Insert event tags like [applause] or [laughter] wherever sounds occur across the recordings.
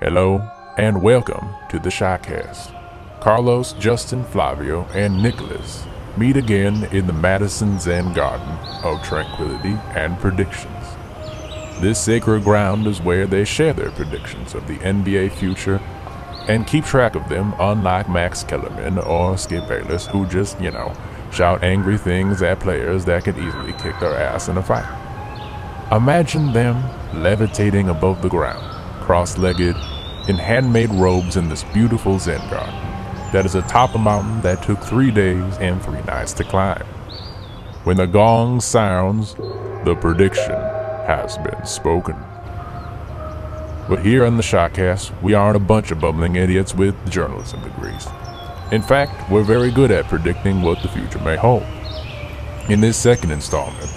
Hello and welcome to the Shycast. Carlos, Justin, Flavio, and Nicholas meet again in the Madison Zen Garden of Tranquility and Predictions. This sacred ground is where they share their predictions of the NBA future and keep track of them, unlike Max Kellerman or Skip Bayless, who just, you know, shout angry things at players that could easily kick their ass in a fight. Imagine them levitating above the ground, cross legged, in handmade robes in this beautiful Zen garden that is atop a mountain that took three days and three nights to climb. When the gong sounds, the prediction has been spoken. But here on the Shotcast, we aren't a bunch of bumbling idiots with journalism degrees. In fact, we're very good at predicting what the future may hold. In this second installment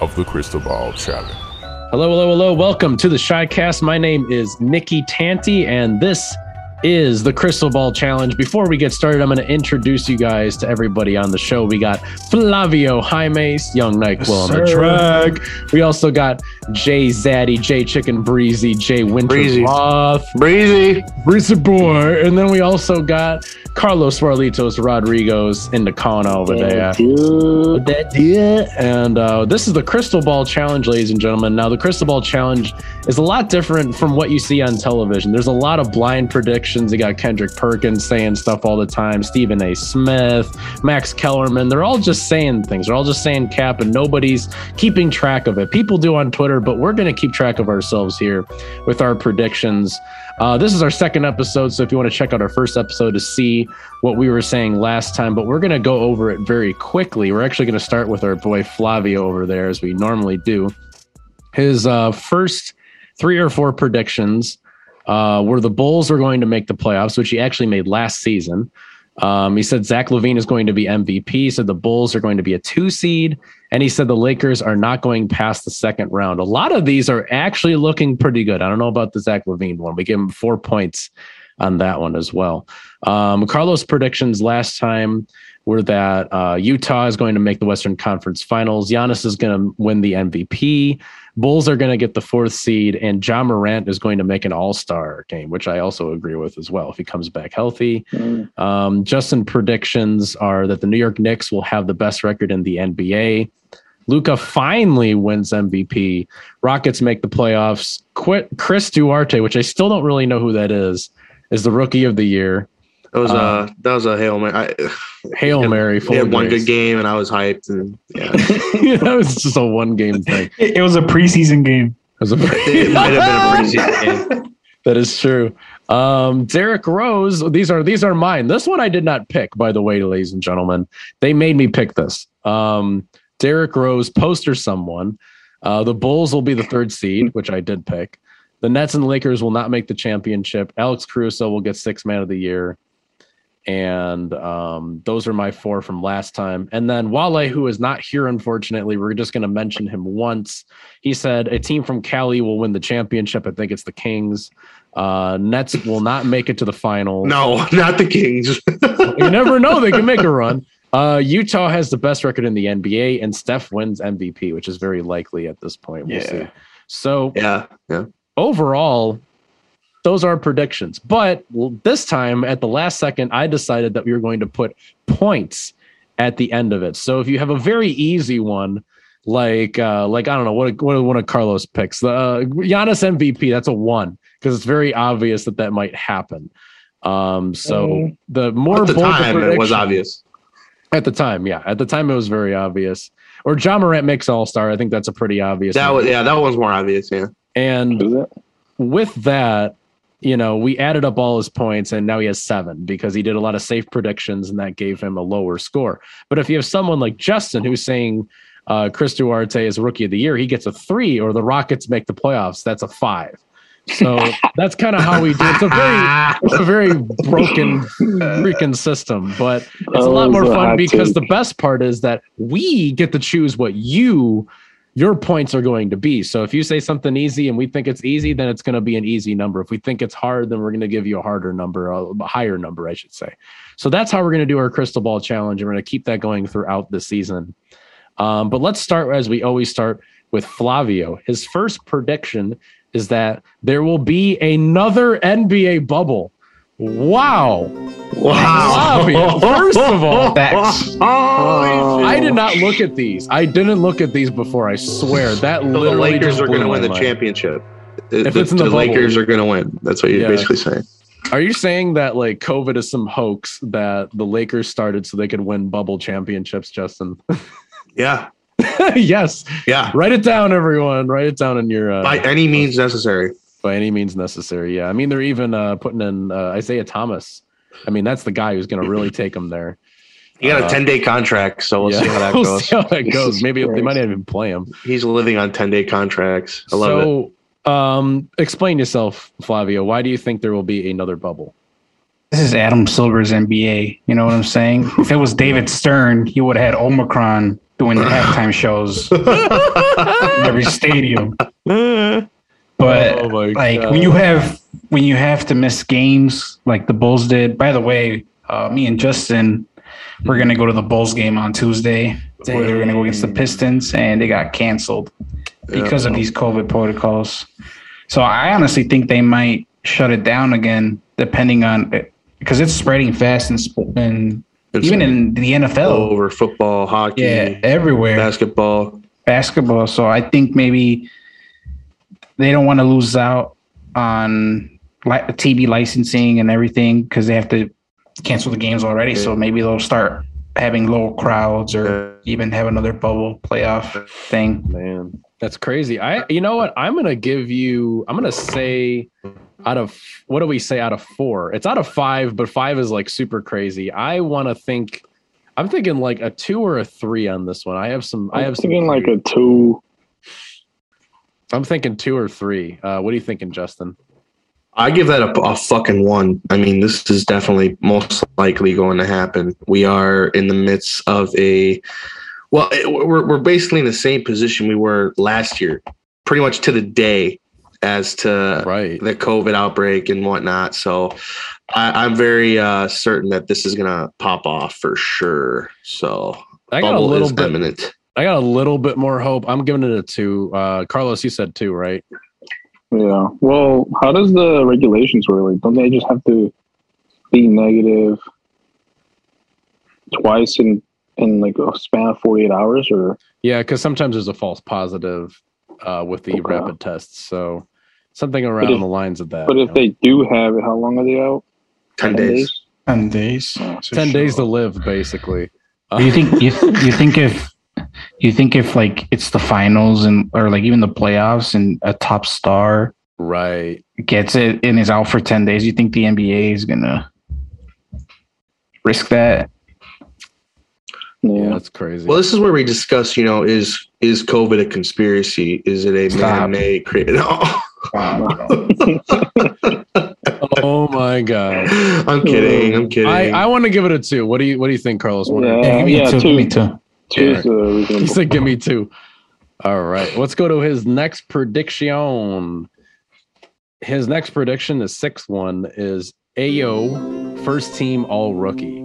of the Crystal Ball Challenge. Hello, hello, hello. Welcome to the Shycast. My name is Nikki Tanti, and this is the Crystal Ball Challenge. Before we get started, I'm going to introduce you guys to everybody on the show. We got Flavio Jaime, Young NyQuil on the track. We also got Jay Zaddy, Jay Chicken Breezy, Jay Winter Breezy. Winterroth, Breezy. Breezy Boy. And then we also got Carlos Suarlitos Rodriguez in the corner over there. That yeah. And uh, this is the Crystal Ball Challenge, ladies and gentlemen. Now, the Crystal Ball Challenge is a lot different from what you see on television. There's a lot of blind predictions. You got Kendrick Perkins saying stuff all the time, Stephen A. Smith, Max Kellerman. They're all just saying things. They're all just saying cap, and nobody's keeping track of it. People do on Twitter, but we're going to keep track of ourselves here with our predictions. Uh, this is our second episode, so if you want to check out our first episode to see what we were saying last time, but we're going to go over it very quickly. We're actually going to start with our boy Flavio over there, as we normally do. His uh, first three or four predictions uh, were the Bulls are going to make the playoffs, which he actually made last season. Um, he said Zach LaVine is going to be MVP. He said the Bulls are going to be a two seed, and he said the Lakers are not going past the second round. A lot of these are actually looking pretty good. I don't know about the Zach LaVine one. We gave him four points on that one as well. Um, Carlos' predictions last time were that uh, Utah is going to make the Western Conference Finals. Giannis is going to win the MVP. Bulls are going to get the fourth seed, and Ja Morant is going to make an All Star game, which I also agree with as well if he comes back healthy. Mm. Um, Justin predictions are that the New York Knicks will have the best record in the NBA. Luka finally wins MVP. Rockets make the playoffs. Quit Chris Duarte, which I still don't really know who that is, is the rookie of the year. That was uh, a that was a hail mary. I, hail mary. He had one good game, and I was hyped. And yeah, [laughs] that was just a one game thing. [laughs] It, it was a preseason game. It was a. it might have been a preseason [laughs] game. That is true. Um, Derrick Rose. These are these are mine. This one I did not pick, by the way, ladies and gentlemen. They made me pick this. Um, Derrick Rose poster someone. Uh, the Bulls will be the third seed, which I did pick. The Nets and Lakers will not make the championship. Alex Caruso will get six man of the year and um, those are my four from last time. And then Wale, who is not here, unfortunately, we're just going to mention him once. He said a team from Cali will win the championship. I think it's the Kings. Uh, Nets will not make it to the final. No, not the Kings. [laughs] you never know; they can make a run. Uh, Utah has the best record in the NBA, and Steph wins MVP, which is very likely at this point. We'll yeah. see. So, yeah, yeah. Overall, those are predictions. But this time, at the last second, I decided that we were going to put points at the end of it. So if you have a very easy one, like uh, like I don't know what what one of Carlos picks, the uh, Giannis MVP, that's a one because it's very obvious that that might happen. Um, so mm. the more at the time it was obvious. At the time, yeah, at the time it was very obvious. Or Ja Morant makes All Star. I think that's a pretty obvious. That was yeah, that was more obvious. Yeah, and with that, you know, we added up all his points and now he has seven because he did a lot of safe predictions and that gave him a lower score. But if you have someone like Justin who's saying uh, Chris Duarte is rookie of the year, he gets a three, or the Rockets make the playoffs, that's a five. So [laughs] that's kind of how we do. It's a very, it's a very broken [laughs] freaking system, but it's a lot more fun because the best part is that we get to choose what you your points are going to be. So if you say something easy and we think it's easy, then it's going to be an easy number. If we think it's hard, then we're going to give you a harder number, a higher number, I should say. So that's how we're going to do our crystal ball challenge. And we're going to keep that going throughout the season. Um, but let's start as we always start with Flavio. His first prediction is that there will be another NBA bubble. Wow. Wow. Flavio, [laughs] First of all, [laughs] Facts. Oh, I did not look at these. I didn't look at these before. I swear [laughs] that the literally Lakers are going to win the mind. championship. The, If the- it's in the the. Lakers are going to win. That's what you're Yeah. basically saying. Are you saying that like COVID is some hoax that the Lakers started so they could win bubble championships, Justin? Yeah. yes. Yeah. Write it down, everyone. Write it down in your uh, By any means necessary. By any means necessary. Yeah, I mean they're even uh, putting in uh, Isaiah Thomas. I mean that's the guy who's going to really take them there. [laughs] He got Uh, a 10 day contract, so we'll yeah. see how that [laughs] we'll goes. see how that [laughs] goes. Jesus Maybe they might not even play him. He's living on 10 day contracts. I love it. so, um, explain yourself, Flavio. Why do you think there will be another bubble? This is Adam Silver's NBA. You know what I'm saying? If it was David Stern, he would have had Omicron doing the halftime shows in every stadium. But Oh like God. when you have when you have to miss games like the Bulls did. By the way, uh, me and Justin, we're gonna go to the Bulls game on Tuesday. Where they're gonna go against the Pistons, and they got canceled because of these COVID protocols. So I honestly think they might shut it down again, depending on because it's spreading fast and It's even in the NFL. over football, hockey, Yeah, everywhere basketball. basketball. So I think maybe they don't want to lose out on li- TV licensing and everything because they have to cancel the games already. So maybe they'll start having low crowds or even have another bubble playoff thing. Man, that's crazy. I, you know what? I'm gonna give you. I'm gonna say, out of what do we say? Out of four, it's out of five, but five is like super crazy. I want to think. I'm thinking like a two or a three on this one. I have some. I I'm have some. thinking like a two. I'm thinking two or three. Uh, what are you thinking, Justin? I give that a, a fucking one. I mean, this is definitely most likely going to happen. We are in the midst of a, well, it, we're, we're basically in the same position we were last year, pretty much to the day as to Right. the COVID outbreak and whatnot. So I, I'm very uh, certain that this is going to pop off for sure. So I got a bubble little is bit. imminent. I got a little bit more hope. I'm giving it a two. Uh, Carlos, you said two, right? Yeah. Well, how does the regulations work? Like, don't they just have to be negative twice in in like a span of 48 hours, or Yeah, because sometimes there's a false positive uh, with the Okay. rapid tests. So something around if- the lines of that. but if know. they do have it, how long are they out? 10 days. Ten days. ten days to live, basically. Do you think [laughs] you, you think if you think if like it's the finals and or like even the playoffs and a top star right? gets it and is out for 10 days, you think the NBA is gonna risk that? Yeah, Yeah. that's crazy. Well, this is where we discuss, you know, is is COVID a conspiracy? Is it a man-made created? [laughs] Oh. [laughs] oh my god! I'm kidding. I'm kidding. I, I want to give it a two. What do you What do you think, Carlos? What Yeah. Yeah, give me yeah, two, two. give me two. Two's uh, He reasonable. said, "Give me [laughs] two. All right, let's go to his next prediction. His next prediction, the sixth one, is Ayo first team All Rookie.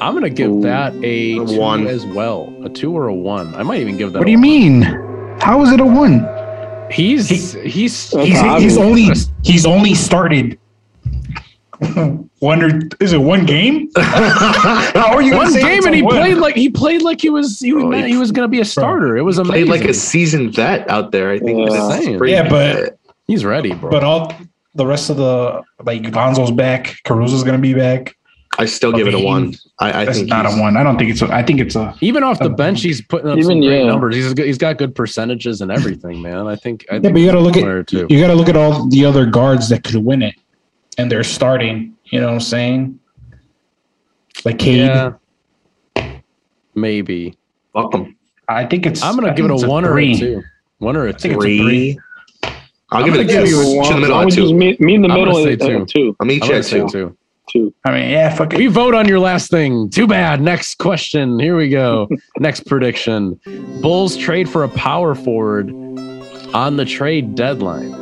I'm gonna give Ooh. that a A two one. as well, a two or a one. I might even give that. What a do you one. mean? How is it a one? He's he's He's he's only he's only started one or is it one game? [laughs] How are you one game and he one? played like he played like he was he was, Oh, he- he was gonna be a starter. It was played amazing. like a seasoned vet out there. I think Yeah. that's Saying. pretty Yeah, but- good. He's ready, bro. But all the rest of the like Lonzo's back, Caruso's gonna be back. I still give it a one. I, I That's think not a one. I don't think it's a I think it's a even off the bench, he's putting up some great yeah. numbers. He's good, he's got good percentages and everything, man. I think. I Yeah, think but you gotta look at you gotta look at all the other guards that could win it. And they're starting. You know what I'm saying? Like Cade. Yeah, maybe. Fuck 'em. I think it's I'm gonna I give it think a it's one or a two. One or a think two. it's a Three. I'll I'm give it a gonna two. give you in the middle Why at would you just two. meet, me in the I'm middle gonna say two. two. two. I'll meet I'm you at two. two. Two. I mean, yeah, fuck it. We vote on your last thing. Too bad. Next question. Here we go. [laughs] Next prediction. Bulls trade for a power forward on the trade deadline.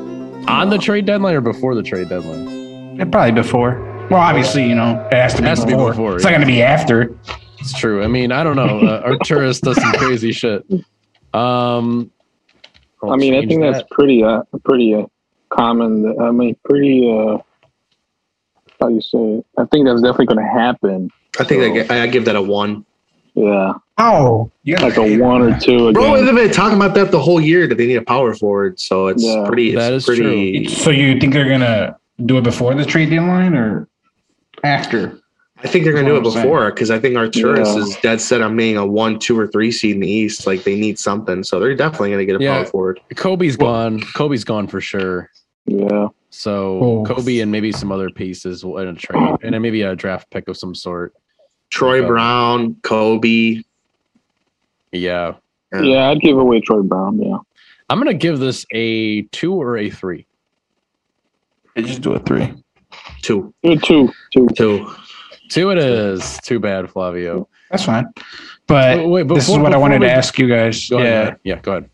On the trade deadline or before the trade deadline? Yeah, probably before. Well, obviously, you know, it has to be, Has to be before. before, It's yeah. not going to be after. It's true. I mean, I don't know. Uh, Arturas does some crazy shit. Um, I'll I mean, I think that. that's pretty uh, pretty uh, common. I mean, pretty. uh How do you say? It? I think that's definitely going to happen. I think I, gi- I give that a one. Yeah, Oh, yeah. like a one or two. Bro, Again. they've been talking about that the whole year that they need a power forward. So it's Yeah. pretty. It's That is pretty. So you think they're gonna do it before the trade deadline or after? I think they're gonna do it That's what I'm before because I think Arturas Yeah. is dead set on being a one, two, or three seed in the East. Like they need something, so they're definitely gonna get a Yeah. power forward. Coby's gone. Coby's gone for sure. Yeah, So Oh. Coby and maybe some other pieces will in a trade, and then maybe a draft pick of some sort. Troy Okay. Brown, Coby. Yeah, Yeah. yeah. I'd give away Troy Brown. Yeah, I'm gonna give this a two or a three. They just do a three. Two, Good two, two. two. Two it is. Too bad, Flavio. That's fine. But Wait, wait, this is what I wanted we- to ask you guys. Go yeah. ahead. Yeah, go ahead.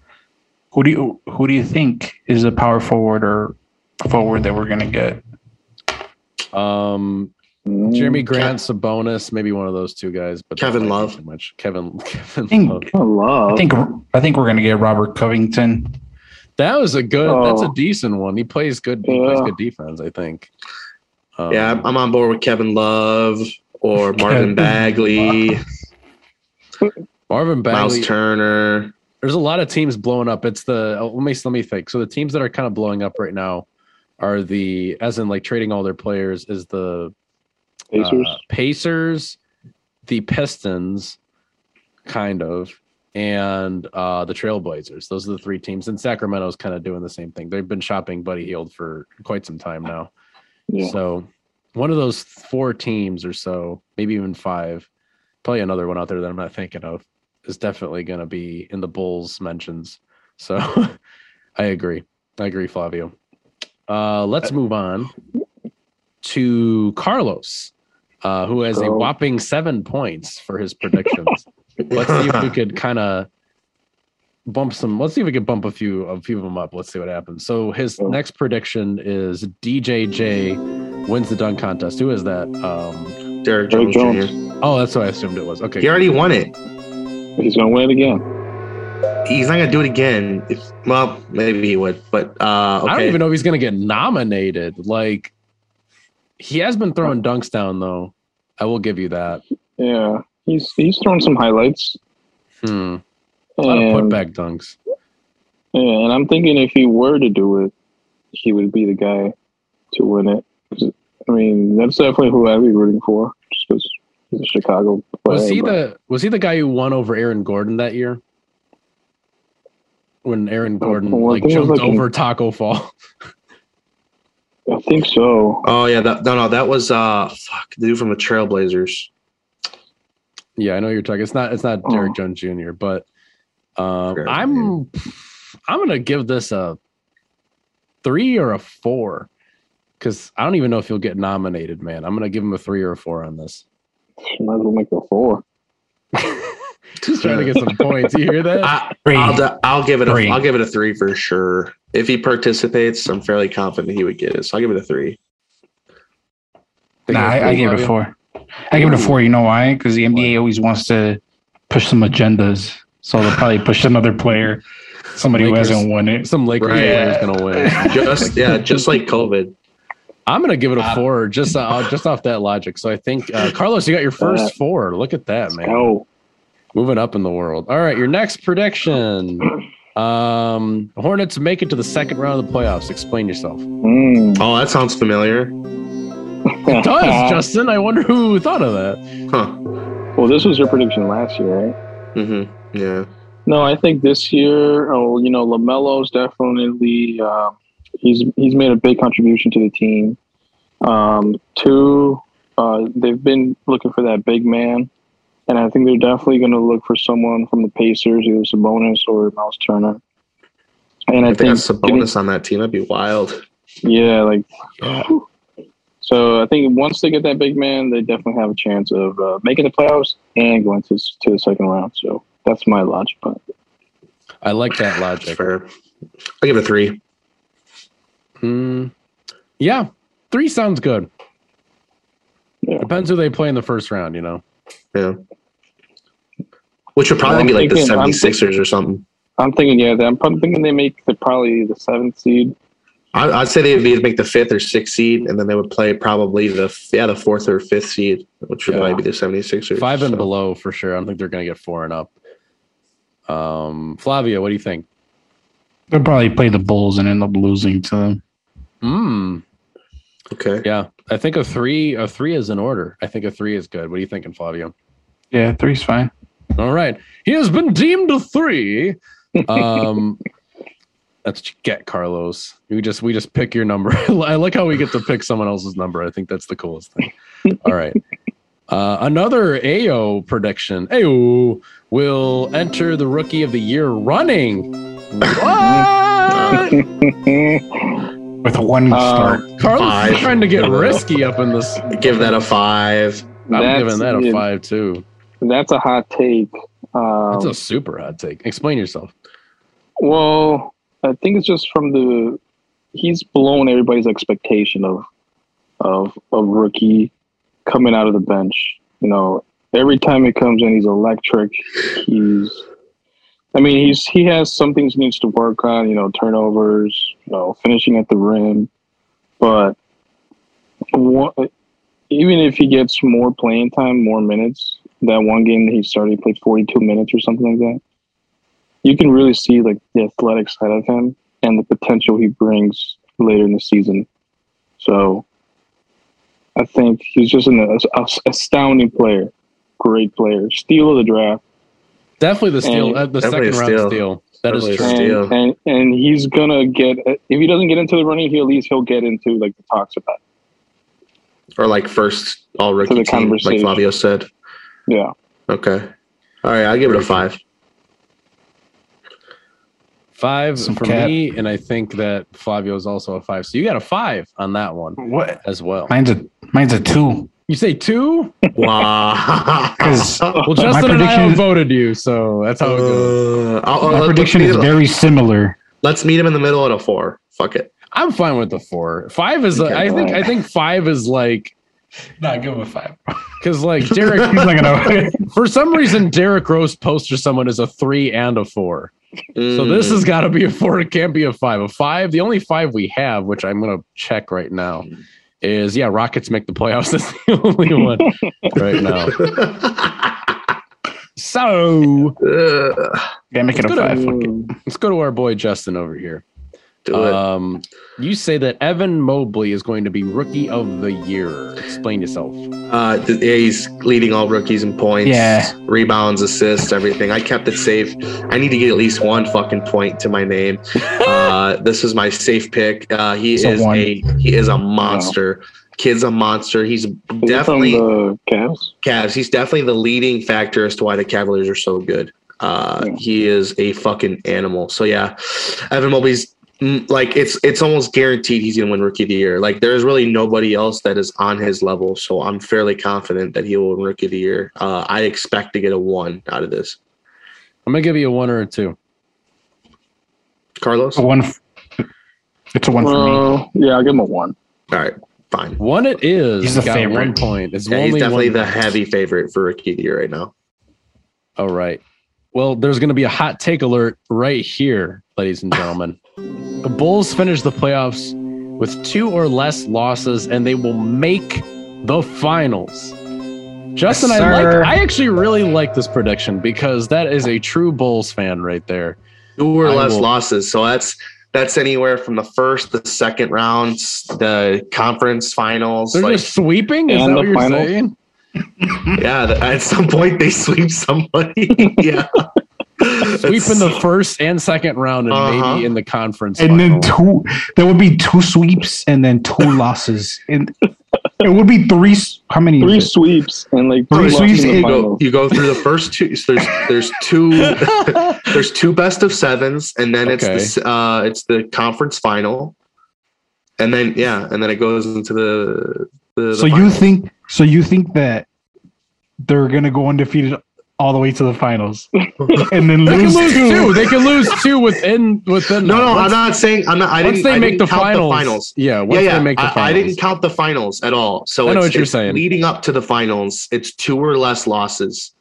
Who do you who do you think is a power forward or forward that we're gonna get? Um, Jerami Grant's a bonus, maybe one of those two guys. But Kevin that might be Love. Too much. Kevin. [laughs] Kevin think- Love. Love. I think I think we're gonna get Robert Covington. That was a good. That's a Oh. decent one. He plays good. He plays good defense. I think. Um, Yeah, I'm- on board with Kevin Love or [laughs] Marvin Bagley, Marvin Bagley, Miles Turner. there's a lot of teams blowing up. It's the oh, let me let me think. So the teams that are kind of blowing up right now are the as in like trading all their players is the Pacers. uh, Pacers, the Pistons, kind of, and uh, the Trailblazers. Those are the three teams. And Sacramento's kind of doing the same thing. They've been shopping Buddy Hield for quite some time now. yeah. So one of those four teams or so, maybe even five, probably another one out there that I'm not thinking of, is definitely going to be in the Bulls mentions. So [laughs] I agree. I agree, Flavio. Uh, let's move on to Carlos, uh, who has a whopping seven points for his predictions. [laughs] let's see if we [laughs] could kind of bump some. Let's see if we could bump a few a few of them up. Let's see what happens. So his Oh. next prediction is DJJ wins the dunk contest. Who is that? Um, Derrick Derrick Jones, Jones. Oh, that's what I assumed it was. Okay, He already won it. He's gonna win it again. He's not gonna do it again. If, well, maybe he would, but uh, okay. I don't even know if he's gonna get nominated. Like he has been throwing dunks down though. I will give you that. Yeah, he's he's throwing some highlights. Hmm. A lot of putback dunks. yeah, and I'm thinking if he were to do it, he would be the guy to win it. I mean, that's definitely who I'd be rooting for, just because he's a Chicago player. Was he but- the was he the guy who won over Aaron Gordon that year? When Aaron Gordon well, like think it was jumped like in- over Tacko Fall. [laughs] I think so. Oh yeah, that, no, no, that was uh, fuck, the dude from the Trailblazers. Yeah, I know you're talking. It's not it's not Derrick Oh. Jones Jr. But um, Sure, I'm I'm gonna give this a three or a four because I don't even know if he'll get nominated. Man, I'm gonna give him a three or a four on this. Might as well make it a four. [laughs] Just trying to get some points. You hear that? I, Three. I'll, d- I'll give it a Three. will give it a three for sure. If he participates, I'm fairly confident he would get it. So I'll give it a three. Nah, it's I, I three, give it a Flavio? four. I give it a four. You know why? Because the NBA always wants to push some agendas, so they'll probably push another player, somebody Lakers. who hasn't won it. Some Lakers Right. player is gonna win. [laughs] Just yeah, just like COVID. I'm gonna give it a Uh, four just uh, just off that logic. So I think uh, Carlos, you got your first four. Look at that, man. Oh, Moving up in the world. All right, your next prediction. Um, Hornets make it to the second round of the playoffs. Explain yourself. mm. Oh, that sounds familiar. It [laughs] does, Justin. I wonder who thought of that. Huh. well, this was your prediction last year, right? Mm-hmm. Yeah. No, I think this year, oh, you know, LaMelo's definitely uh, he's he's made a big contribution to the team. Um, two, uh, they've been looking for that big man, and I think they're definitely going to look for someone from the Pacers, either Sabonis or Miles Turner. And I If they think, got Sabonis on that team, that'd be wild. yeah, like. So I think once they get that big man, they definitely have a chance of uh, making the playoffs and going to to the second round. So that's my logic. But I like that That's logic. fair. I give it a three. Mm, yeah, three sounds good. Yeah. Depends who they play in the first round. You know. Yeah. Which would probably I'm be like the thinking- I'm 76ers or something. I'm thinking, yeah, I'm thinking they make the probably the seventh seed. I, I'd say they'd be to make the fifth or sixth seed, and then they would play probably the yeah the fourth or fifth seed, which would Yeah. probably be the 76ers. Five and so. below for sure. I don't think they're going to get four and up. Um, Flavio, what do you think? They'll probably play the Bulls and end up losing to them. Hmm. Okay. Yeah, I think a three, a three is in order. I think a three is good. What are you thinking, Flavio? Yeah, three's fine. All right, he has been deemed a three. [laughs] Um, that's what you get, Carlos. We just we just pick your number. [laughs] I like how we get to pick someone else's number. I think that's the coolest thing. All right. Uh, another Ayo prediction. Ayo will enter the rookie of the year running. What? [laughs] With one Uh, start. Carlos Five. is trying to get risky up in this. Give that a five. I'm That's- giving that a five too. That's a hot take. Um, That's a super hot take. Explain yourself. Well, I think it's just from the he's blown everybody's expectation of of a rookie coming out of the bench. You know, every time he comes in, he's electric. He's, I mean, he's he has some things he needs to work on. You know, turnovers, you know, finishing at the rim, but what, even if he gets more playing time, more minutes, that one game that he started, he played forty two minutes or something like that you can really see like the athletic side of him and the potential he brings later in the season. So I think he's just an a- a- astounding player, great player, steal of the draft, Definitely the steal. And- Uh, the second a round steal. steal. That is Definitely a true. and, and and he's gonna get if he doesn't get into the running, he at least he'll get into like the talks about. Or like first all rookie team, like conversation. Flavio said. Yeah, Okay. All right, I'll give it a five. Five Some for cap. me, and I think that Flavio is also a five. So you got a five on that one What? as well. Mine's a mine's a two. You say two? Wow. [laughs] Because Well, Justin and I prediction- outvoted you, so that's how it goes. Uh, my prediction is very similar. Let's meet him in the middle at a four. Fuck it. I'm fine with the four. Five is. Okay. I think. I think five is like Not give him a five. because like Derrick. [laughs] He's not gonna. [laughs] for some reason, Derrick Rose poster someone as a three and a four. So this Mm. has got to be a four. It can't be a five. A five. The only five we have, which I'm gonna check right now, is yeah. Rockets make the playoffs. [laughs] That's the only one right now. So Ugh, Yeah, make it a Let's to- five. Let's go to our boy Justin over here. Do it. Um, you say that Evan Mobley is going to be rookie of the year. Explain yourself. Uh, th- yeah, he's leading all rookies in points, Yeah. rebounds, assists, everything. I kept it safe. I need to get at least one fucking point to my name. [laughs] Uh, this is my safe pick. Uh, he It's is one. a he is a monster. Kid's a monster. He's Is definitely the Cavs. Cavs. He's definitely the leading factor as to why the Cavaliers are so good. Uh, Yeah. He is a fucking animal. So yeah, Evan Mobley's like it's it's almost guaranteed he's gonna win Rookie of the Year. Like there's really nobody else that is on his level. So I'm fairly confident that he will win Rookie of the Year. Uh, I expect to get a one out of this. I'm gonna give you a one or a two. Carlos. A one. It's a one for me. Yeah, I'll give him a one. All right, fine. One it is. He's the favorite. one point. It's Yeah, he's definitely one the point. heavy favorite for Rookie of the Year right now. All right. Well, there's going to be a hot take alert right here, ladies and gentlemen. the Bulls finish the playoffs with two or less losses, and they will make the finals. Justin, Yes, I like. I actually really like this prediction because that is a true Bulls fan right there. Two or I less will- losses. So that's that's anywhere from the first, the second rounds, the conference finals. They're like, just sweeping. Is that what you're finals? saying? [laughs] yeah, at some point they sweep somebody. [laughs] yeah, Sweep in the first and second round, and Uh-huh. maybe in the conference. And then two. There would be two sweeps and then two [laughs] losses. And it would be three. How many? Three sweeps and like Three two losses sweeps in the and- you go, you go through the first two. So there's there's two there's two best of sevens, and then it's Okay. the uh it's the conference final, and then yeah, and then it goes into the. the, the So you think? So you think that they're gonna go undefeated all the way to the finals [laughs] and then They can lose, lose two? two. They can lose two within within. No, no, Once- I'm not saying I'm not. I once didn't. they I make didn't the finals, the finals. yeah. Once yeah, yeah. they make the I, finals, I didn't count the finals at all. So I know what you're it's saying. Leading up to the finals, it's two or less losses.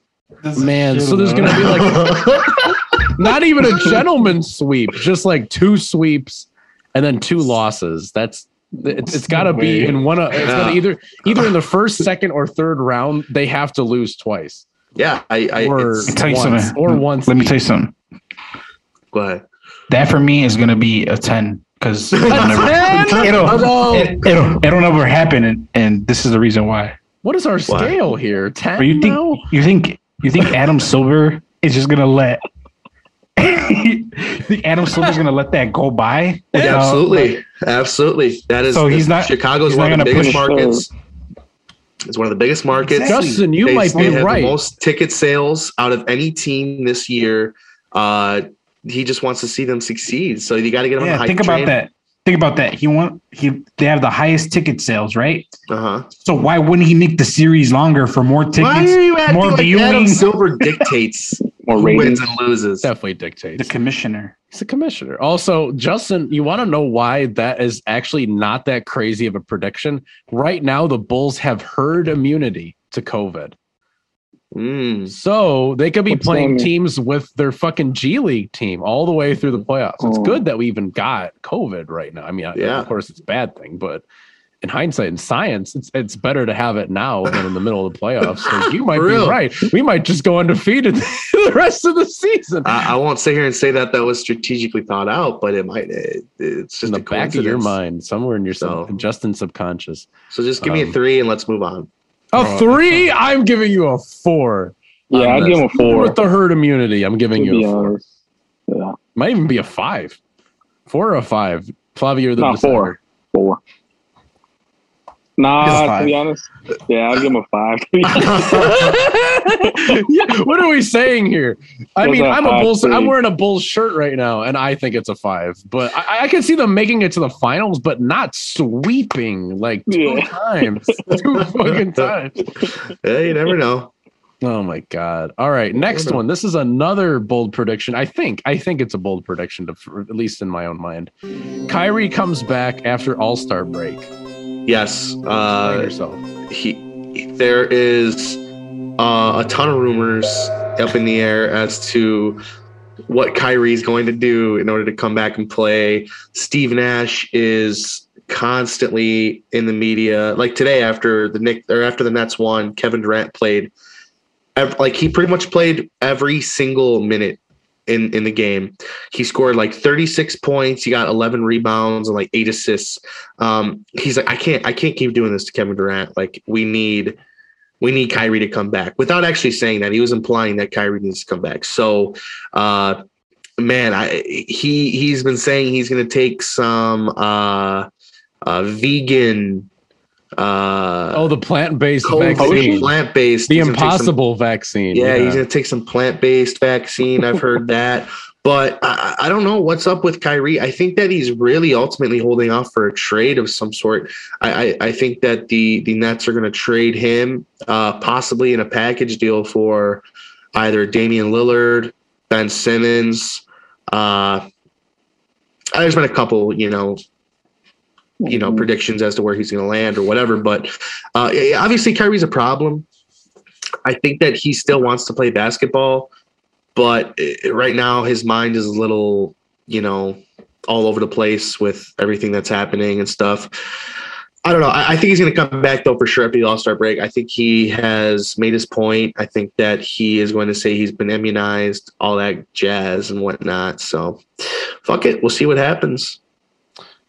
Man, so there's gonna be like [laughs] not even a gentleman's sweep, just like two sweeps, and then two losses. That's it's, it's got to No be in one of it's gotta either either in the first, second, or third round. They have to lose twice, Yeah, I, I or it's- tell you once, something. or once. Let me tell you something. go ahead. That for me is gonna be a ten because [laughs] it'll, A 10? [laughs] it'll, it, it'll it'll never happen, and, and this is the reason why. what is our scale here? Ten? Or you think now? you think you think Adam Silver is just gonna let you [laughs] [laughs] think Adam Silver's gonna let that go by? Yeah, without- absolutely, absolutely. That is So he's not- Chicago's he's one not of the biggest push- markets. It's one of the biggest markets. Exactly. Justin, you They- might they be had right. The most ticket sales out of any team this year. Uh, he just wants to see them succeed. So you got to get him on the Yeah, hype think train. about that. Think about that. He want he they have the highest ticket sales, right? Uh huh. So why wouldn't he make the series longer for more tickets? Why are you acting more like viewing? Adam Silver dictates More [laughs] who wins and loses? Definitely dictates. The commissioner. He's a commissioner. Also, Justin, you want to know why that is actually not that crazy of a prediction? Right now, the Bulls have herd immunity to COVID. Mm. So they could be What's playing teams with their fucking G League team all the way through the playoffs. It's Oh. good that we even got COVID right now. I mean, Yeah. of course, it's a bad thing, but in hindsight, in science, it's it's better to have it now than in the middle of the playoffs. So you [laughs] might be right. We might just go undefeated [laughs] the rest of the season. I, I won't sit here and say that that was strategically thought out, but it might. It, it's just in the a back of your mind, somewhere in your sub, So- Justin subconscious. So just give me Um, a three and let's move on. A oh, three? I'm giving you a four. Yeah, I'd give him a four. With the herd immunity, I'm giving to you a four. honest. Yeah, Might even be a five. Four or a five. Flavio, the No, four. four. It's Nah, to be honest, yeah, I'd give him a five. Yeah, [laughs] [laughs] what are we saying here? I Goes mean, I'm a five, Bulls. I'm wearing a Bulls shirt right now, and I think it's a five. But I, I can see them making it to the finals, but not sweeping like two Yeah. times, [laughs] two fucking times. Yeah, you never know. Oh my god! All right, next one. This is another bold prediction. I think. I think it's a bold prediction, to, at least in my own mind. Kyrie comes back after All Star break. Yes. Uh, yourself. he, there is uh, a ton of rumors up in the air as to what Kyrie's going to do in order to come back and play. Steve Nash is constantly in the media. Like today, after the Nick or after the Nets won, Kevin Durant played. ev- Like he pretty much played every single minute in in the game. He scored like 36 points. He got 11 rebounds and like eight assists. Um, he's like, I can't, I can't keep doing this to Kevin Durant. Like, we need, we need Kyrie to come back. Without actually saying that, he was implying that Kyrie needs to come back. So, uh, man, I he he's been saying he's going to take some uh, uh, vegan, uh, Oh, the plant-based vaccine, plant based, the impossible vaccine. yeah, he's gonna take some plant-based vaccine. I've heard [laughs] that, but I, I don't know what's up with Kyrie. I think that he's really ultimately holding off for a trade of some sort. I, I, I think that the the Nets are gonna trade him, uh, possibly in a package deal for either Damian Lillard, Ben Simmons. Uh, there's been a couple, you know, you know, predictions as to where he's going to land or whatever. But uh, obviously, Kyrie's a problem. I think that he still wants to play basketball, but uh, right now his mind is a little, you know, all over the place with everything that's happening and stuff. I don't know. I, I think he's going to come back though for sure after the All Star break. I think he has made his point. I think that he is going to say he's been immunized, all that jazz and whatnot. So, fuck it. We'll see what happens.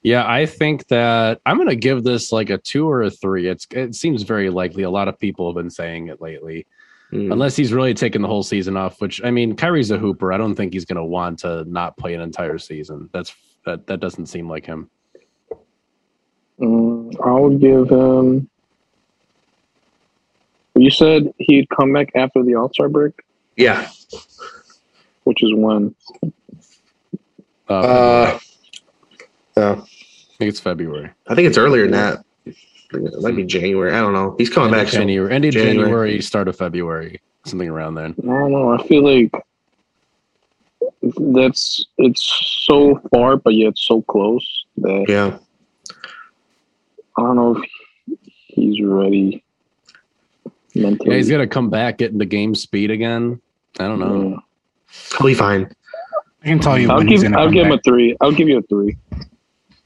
Yeah, I think that I'm gonna give this like a two or a three. It's it seems very likely. A lot of people have been saying it lately. Mm. Unless he's really taking the whole season off, which I mean, Kyrie's a hooper. I don't think he's gonna want to not play an entire season. That's that that doesn't seem like him. Mm, I would give him. You said he'd come back after the All Star break, Yeah. which is when. Uh, Uh, yeah. I think it's February. I think it's earlier than that. It might be January. I don't know. He's coming End back of soon. January, end of January. January, start of February, something around then. I don't know. I feel like that's it's so far, but yet so close that Yeah. I don't know if he's ready mentally. Yeah, he's gonna come back, get into game speed again. I don't know. Yeah. He'll be fine. I can tell you I'll when give he's gonna I'll come give him a three. I'll give you a three.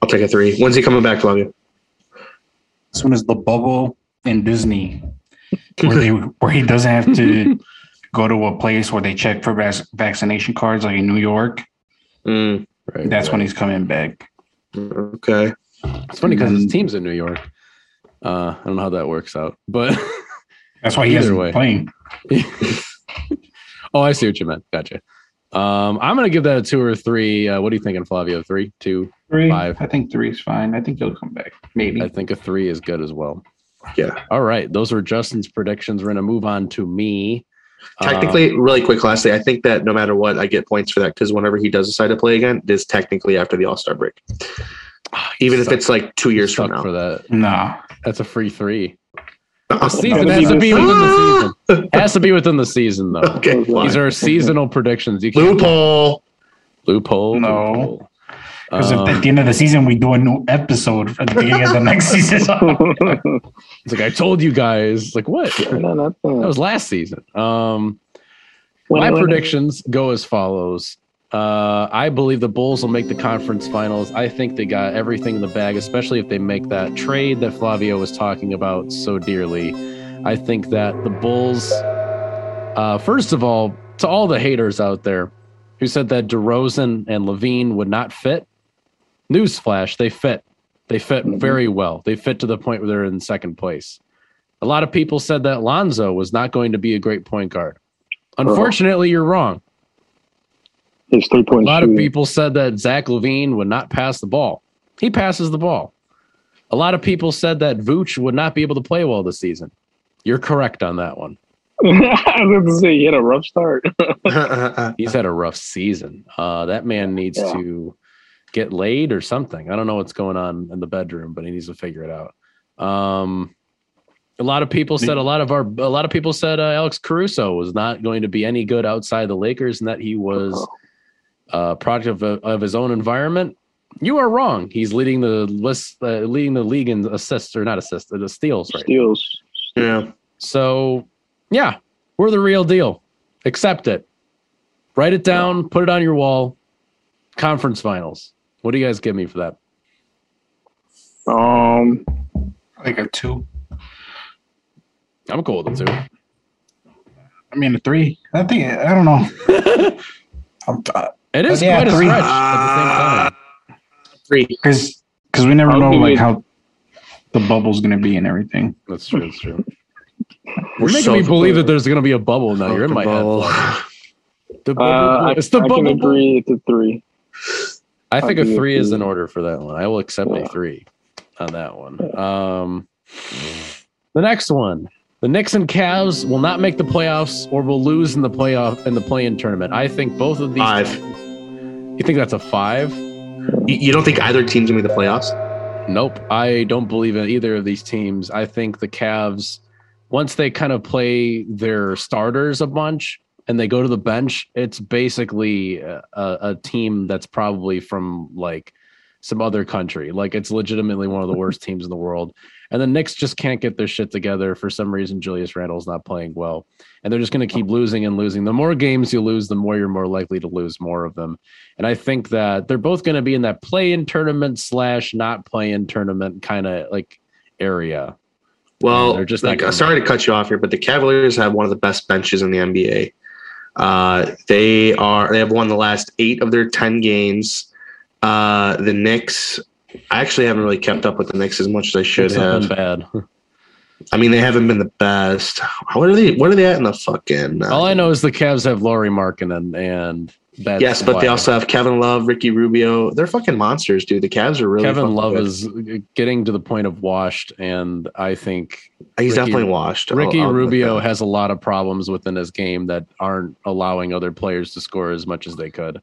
I'll take a three. When's he coming back, Flavio? As soon as the bubble in Disney, where they where he doesn't have to [laughs] go to a place where they check for vac- vaccination cards, like in New York. Mm, Right. That's when he's coming back. okay. It's funny because his team's in New York. Uh, I don't know how that works out, but [laughs] That's why he Either hasn't way. playing. [laughs] oh, I see what you meant. Gotcha. Um, I'm gonna give that a two or three. Uh, what are you thinking, Flavio? Three, two? Three. Five. I think three is fine. I think he'll come back. Maybe. I think a three is good as well. Yeah. All right, those are Justin's predictions. We're gonna move on to me. Technically, really quick, lastly, I think that no matter what, I get points for that because whenever he does decide to play again, it is technically after the All Star break. ah, Even if it's like two years from now. for that. Nah. That's a free three. The season has to be within the season. Has to be within the season though. okay, These These are seasonal predictions. You can't loophole. loophole. No. loophole. Because Um, at the end of the season, we do a new episode at the beginning of the next [laughs] season. it's like I told you guys. Like what? no, not That that. was last season. Um, When- my when- predictions go as follows. Uh, I believe the Bulls will make the conference finals. I think they got everything in the bag, especially if they make that trade that Flavio was talking about so dearly. I think that the Bulls, uh, first of all, to all the haters out there who said that DeRozan and LaVine would not fit, newsflash, they fit. They fit Mhm. very well. They fit to the point where they're in second place. A lot of people said that Lonzo was not going to be a great point guard. Unfortunately, you're wrong. His three point. A point lot of people said that Zach LaVine would not pass the ball. He passes the ball. A lot of people said that Vooch would not be able to play well this season. You're correct on that one. [laughs] I was going to say he had a rough start. [laughs] [laughs] He's had a rough season. Uh, that man needs Yeah. to get laid or something. I don't know what's going on in the bedroom, but he needs to figure it out. Um, a lot of people said a lot of our a lot of people said uh, Alex Caruso was not going to be any good outside the Lakers and that he was a product of, of his own environment. You are wrong. He's leading the list, uh, leading the league in assists or not assists, the steals right Steals. yeah. so, yeah, we're the real deal. Accept it. Write it down, put it on your wall. Conference finals. What do you guys give me for that? Um, like a two. I'm cool with it two. I mean, a three. I think, I don't know. [laughs] I'm, uh, It is Yeah, quite a three. stretch at the same time. Three. Because because we never I'll know like you- how the bubble's gonna be and everything. That's true. That's true. We're [laughs] You're making so me believe that there's going to be a bubble now. You're in my head. The uh, bubble. I, it's the I bubble. can agree it's a three. I think a three is three. in order for that one. I will accept a three on that one. Um, the next one, the Knicks and Cavs will not make the playoffs or will lose in the playoff in the play-in tournament. I think both of these. Five. You think that's a five? You, you don't think either team's gonna be the playoffs? Nope. I don't believe in either of these teams. I think the Cavs, once they kind of play their starters a bunch and they go to the bench, it's basically a, a team that's probably from like some other country. Like it's legitimately one of the worst [laughs] teams in the world. And the Knicks just can't get their shit together. For some reason, Julius Randle's not playing well. And they're just going to keep oh. losing and losing. The more games you lose, the more you're more likely to lose more of them. And I think that they're both going to be in that play in tournament slash not play in tournament kind of like area. Well, They're just like, sorry to cut you off here, but the Cavaliers have one of the best benches in the NBA. Uh, they are they have won the last eight of their ten games. Uh, the Knicks, I actually haven't really kept up with the Knicks as much as I should It's have. been bad. I mean, they haven't been the best. What are they? What are they at in the fucking? Uh, All I know is the Cavs have Lauri Markkanen and that's yes, but they also have Kevin Love, Ricky Rubio. They're fucking monsters, dude. The Cavs are really. Kevin Love good. is getting to the point of washed, and I think He's Ricky- definitely washed. I'll- Ricky I'll Rubio has a lot of problems within his game that aren't allowing other players to score as much as they could.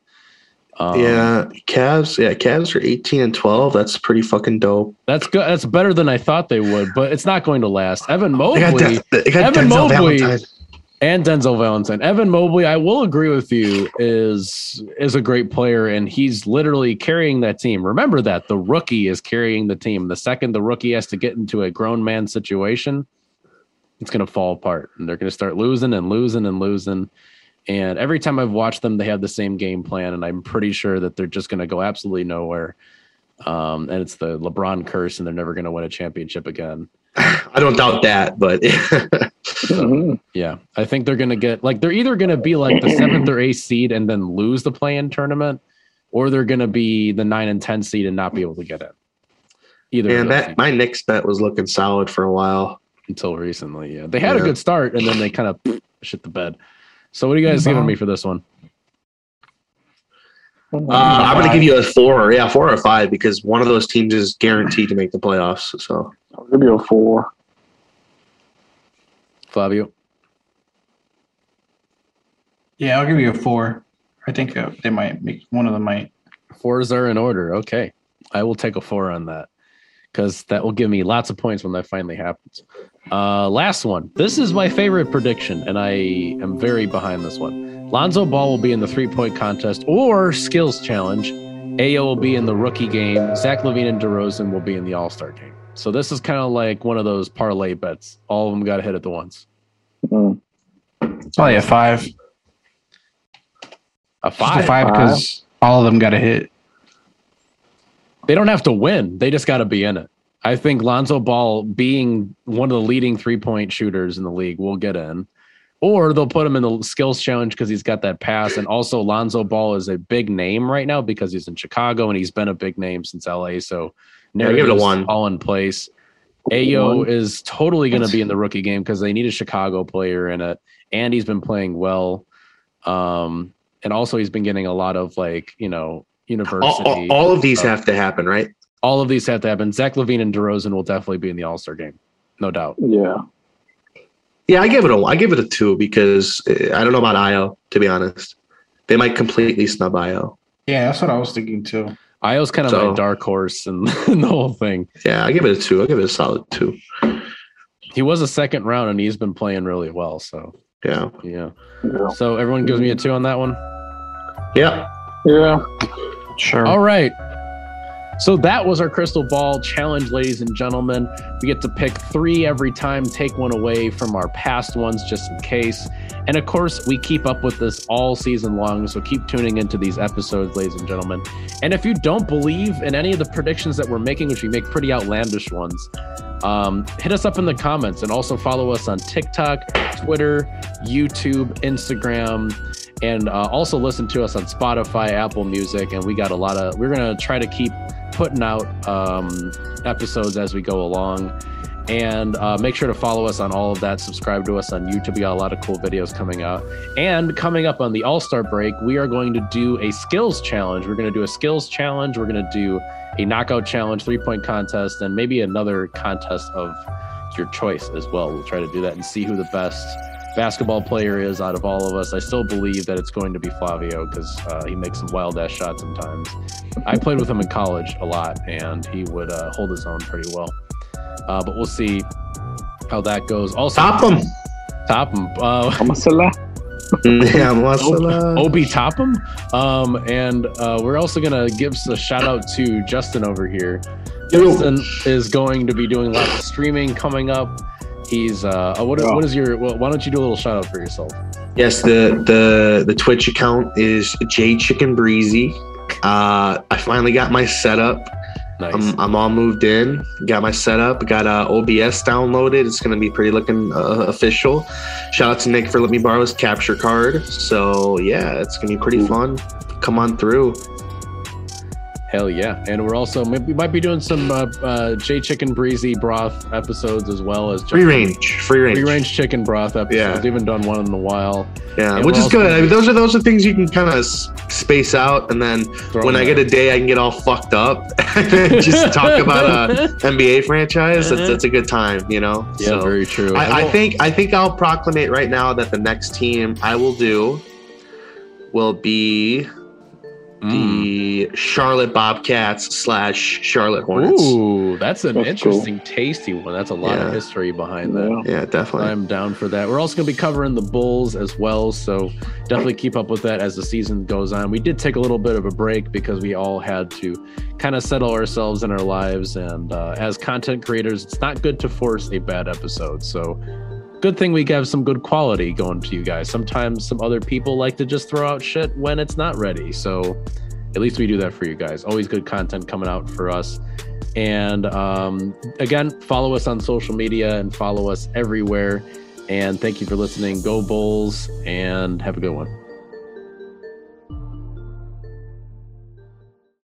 Um, yeah, Cavs. Yeah, Cavs are eighteen and twelve. That's pretty fucking dope. that's good. That's better than I thought they would, but it's not going to last. Evan They Mobley. got, they got Evan Denzel Mobley- Valentine. And Denzel Valentine. Evan Mobley, I will agree with you, is is a great player, and he's literally carrying that team. Remember that the rookie is carrying the team. The second the rookie has to get into a grown man situation, it's going to fall apart, and they're going to start losing and losing and losing. And every time I've watched them, they have the same game plan, and I'm pretty sure that they're just going to go absolutely nowhere. Um, and it's the LeBron curse, and they're never going to win a championship again. I don't doubt that, but [laughs] Mhm. Yeah, I think they're going to get like they're either going to be like the seventh or eighth seed and then lose the play-in tournament, or they're going to be the nine and ten seed and not be able to get in. Either and that teams my Knicks bet was looking solid for a while. until recently. Yeah, they had a good start and then they kind of shit the bed. So what are you guys giving me for this one? Uh, I'm going to give you a four, yeah, four or five, because one of those teams is guaranteed to make the playoffs. So I'll give you a four. Flavio. Yeah, I'll give you a four. I think uh, they might make one of them might. Fours are in order. Okay. I will take a four on that because that will give me lots of points when that finally happens. Uh, last one. This is my favorite prediction, and I am very behind this one. Lonzo Ball will be in the three point contest or skills challenge. Ayo will be in the rookie game. Zach LaVine and DeRozan will be in the All Star game. So this is kind of like one of those parlay bets. All of them got to hit at the once. Mm. Probably a five. A Just five. a five because all of them got a hit. They don't have to win. They just got to be in it. I think Lonzo Ball, being one of the leading three point shooters in the league, will get in. Or they'll put him in the skills challenge because he's got that pass. And also, Lonzo Ball is a big name right now because he's in Chicago and he's been a big name since LA. So, Yeah, give it a one. all in place. Ayo is totally going to be in the rookie game because they need a Chicago player in it. And he's been playing well. Um, and also, he's been getting a lot of like, you know, all, university all, all of these stuff. have to happen, right? All of these have to happen. Zach LaVine and DeRozan will definitely be in the All Star game, no doubt. Yeah. Yeah, I give it a I give it a two because uh, I don't know about Ayo to be honest. They might completely snub Ayo. Yeah, that's what I was thinking too. Ayo's kind of So- my dark horse and [laughs] the whole thing. Yeah, I give it a two. I give it a solid two. He was a second round and he's been playing really well. So Yeah. yeah. Yeah. So everyone gives me a two on that one. Yeah. Yeah. Sure. All right. So that was our crystal ball challenge, ladies and gentlemen. We get to pick three every time, take one away from our past ones just in case. And of course, we keep up with this all season long. So keep tuning into these episodes, ladies and gentlemen. And if you don't believe in any of the predictions that we're making, which we make pretty outlandish ones, um, hit us up in the comments and also follow us on TikTok, Twitter, YouTube, Instagram, and uh, also listen to us on Spotify, Apple Music. And we got a lot of, we're going to try to keep putting out um, episodes as we go along. And uh, make sure to follow us on all of that. Subscribe to us on YouTube. We got a lot of cool videos coming out. And coming up on the All Star break, we are going to do a skills challenge. We're going to do a skills challenge. We're going to do a knockout challenge, three point contest, and maybe another contest of your choice as well. We'll try to do that and see who the best basketball player is out of all of us. I still believe that it's going to be Flavio because uh, he makes some wild ass shots sometimes. I played with him in college a lot, and he would uh, hold his own pretty well. Uh, but we'll see how that goes. Also, Top them. top him. Uh, [laughs] Masala. yeah, masala. Obi Topham. Um, and uh, we're also gonna give a shout out to Justin over here. Justin is going to be doing lots of streaming coming up. He's uh, uh, what, what is your? Well, why don't you do a little shout out for yourself? Yes, the the the Twitch account is J Chicken Breezy. Uh, I finally got my setup. Nice. I'm, I'm all moved in. Got my setup. Got uh, OBS downloaded. It's gonna be pretty looking uh, official. Shout out to Nick for letting me borrow his capture card. So yeah, it's gonna be pretty fun. Come on through. Hell yeah! And we're also we might be doing some uh, uh, J Chicken Breezy broth episodes as well as Free range. Free range. free range chicken broth episodes. Yeah. We haven't done one in a while. Yeah, And which is good. I mean, those are those are things you can kind of space out, and then when I them get a day, I can get all fucked up [laughs] and just talk about a [laughs] NBA franchise. That's, that's a good time, you know. Yeah, So, very true. And I, I think I think I'll proclamate right now that the next team I will do will be Mm. the Charlotte Bobcats slash Charlotte Hornets. Ooh, that's an That's interesting, tasty one. That's a lot of history behind that. Yeah. Yeah, definitely. I'm down for that. We're also going to be covering the Bulls as well, so definitely keep up with that as the season goes on. We did take a little bit of a break because we all had to kind of settle ourselves in our lives, and uh, as content creators, it's not good to force a bad episode. So, good thing we have some good quality going to you guys. Sometimes some other people like to just throw out shit when it's not ready. So, at least we do that for you guys. Always good content coming out for us. And um, again, follow us on social media and follow us everywhere. And thank you for listening. Go Bulls and have a good one.